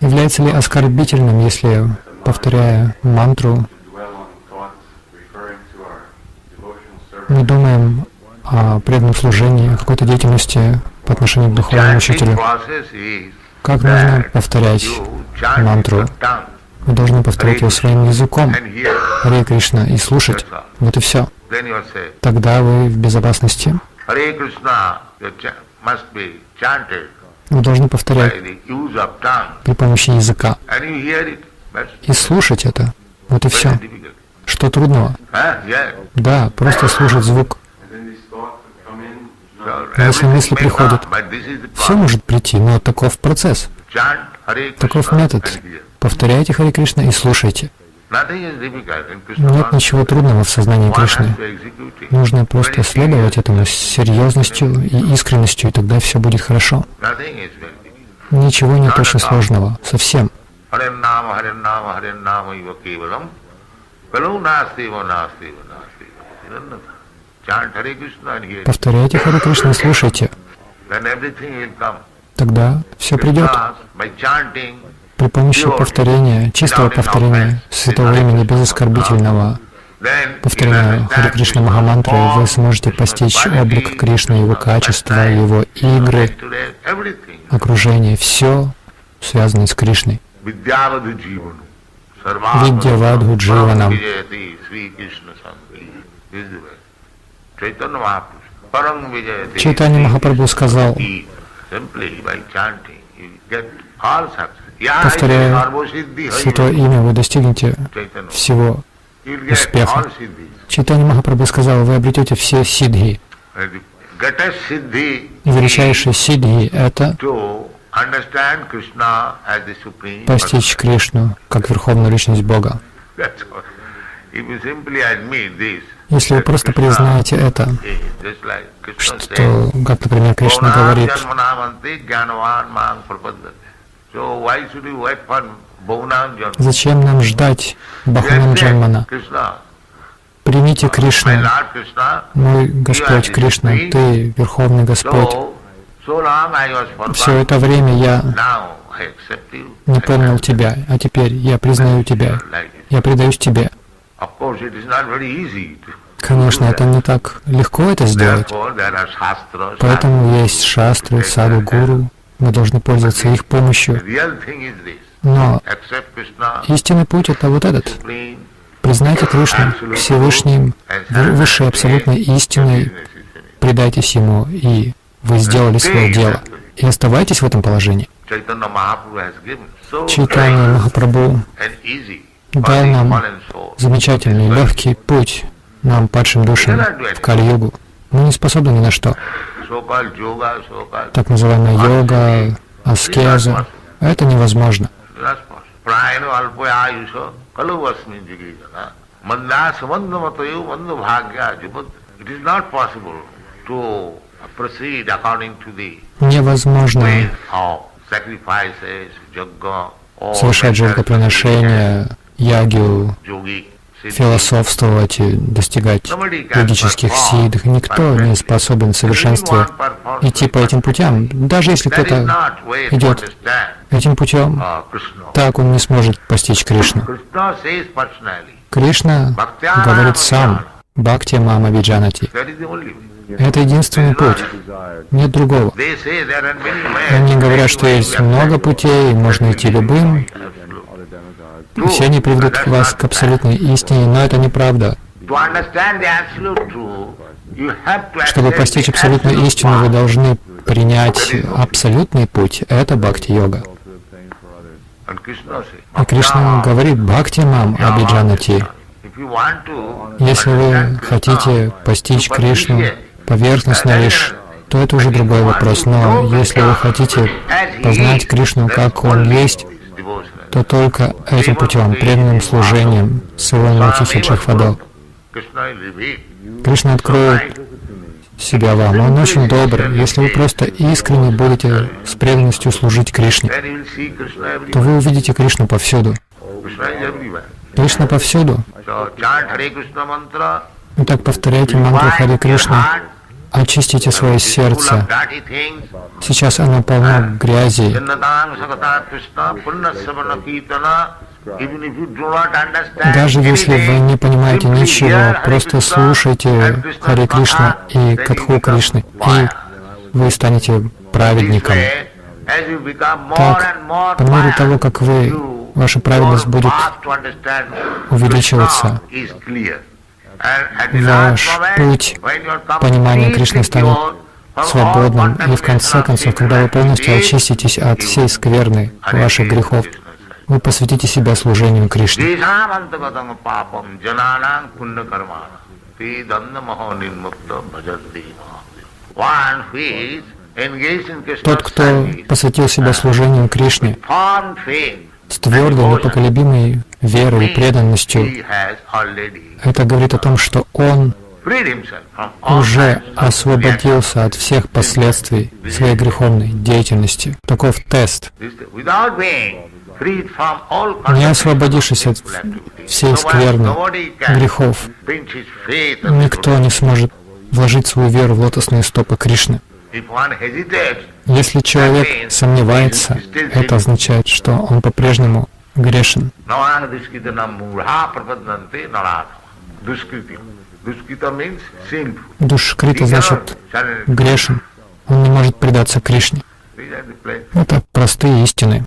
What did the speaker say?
Является ли оскорбительным, если, повторяя мантру, мы думаем о преданном служении, о какой-то деятельности по отношению к духовному учителю? Как нужно повторять мантру? Вы должны повторять ее своим языком, Харе Кришна, и слушать. Вот и все. Тогда вы в безопасности. Вы должны повторять при помощи языка и слушать это. Вот и все. Что трудного? Да, просто слушать звук. Но если мысли приходят, все может прийти, но таков процесс, таков метод. Повторяйте Хари Кришна и слушайте. Нет ничего трудного в сознании Кришны. Нужно просто следовать этому с серьезностью и искренностью, и тогда все будет хорошо. Ничего нет очень сложного, совсем. Повторяйте Хари Кришна и слушайте. Тогда все придет при помощи повторения, чистого повторения святого имени без оскорбительного повторения Хари Кришна Махамантры, вы сможете постичь облик Кришны, его качества, его игры, окружение, все связано с Кришной. Видьявадху Дживанам. Чайтанья Махапрабху сказал, Повторяя Святое Имя, вы достигнете всего успеха. Читание Махапрабху сказал, вы обретете все сидхи. И величайшие сидхи — это постичь Кришну как Верховную Личность Бога. Если вы просто признаете это, что, как, например, Кришна говорит, Зачем нам ждать Бахунам Джанмана? Примите Кришну, мой Господь Кришна, Ты Верховный Господь. Все это время я не помнил Тебя, а теперь я признаю Тебя, я предаюсь Тебе. Конечно, это не так легко это сделать. Поэтому есть шастры, саду, гуру, мы должны пользоваться их помощью. Но истинный путь — это вот этот. Признайте Кришну Всевышним, высшей абсолютной истиной, предайтесь Ему, и вы сделали свое дело. И оставайтесь в этом положении. Чайтанья Махапрабху дал нам замечательный, легкий путь нам, падшим душам, в Кали-югу. Мы не способны ни на что так называемая йога, аскеза. Это невозможно. Невозможно совершать жертвоприношения, ягию, философствовать и достигать логических сидх. Никто не способен в совершенстве идти по этим путям. Даже если кто-то идет этим путем, так он не сможет постичь Кришну. Кришна говорит сам, Бхакти Мама Виджанати. Это единственный путь. Нет другого. Они говорят, что есть много путей, можно идти любым, все они приведут вас к абсолютной истине, но это неправда. Чтобы постичь абсолютную истину, вы должны принять абсолютный путь. Это бхакти-йога. И Кришна говорит «Бхакти мам абиджанати». Если вы хотите постичь Кришну поверхностно лишь, то это уже другой вопрос. Но если вы хотите познать Кришну, как Он есть, то только этим путем, преданным служением своему Тихиджих Вадо. Кришна откроет себя вам. Он очень добр. Если вы просто искренне будете с преданностью служить Кришне, то вы увидите Кришну повсюду. Кришна повсюду. Итак, повторяйте мантру Хари Кришна очистите свое сердце. Сейчас оно полно грязи. Даже если вы не понимаете ничего, просто слушайте Хари Кришна и Катху Кришны, и вы станете праведником. Так, по мере того, как вы, ваша праведность будет увеличиваться, ваш путь понимания Кришны станет свободным, и в конце концов, когда вы полностью очиститесь от всей скверны ваших грехов, вы посвятите себя служению Кришне. Тот, кто посвятил себя служению Кришне с твердой, непоколебимой верой и преданностью, это говорит о том, что он уже освободился от всех последствий своей греховной деятельности. Таков тест. Не освободившись от всей скверны грехов, никто не сможет вложить свою веру в лотосные стопы Кришны. Если человек сомневается, это означает, что он по-прежнему грешен. Душкрита значит грешен. Он не может предаться Кришне. Это простые истины.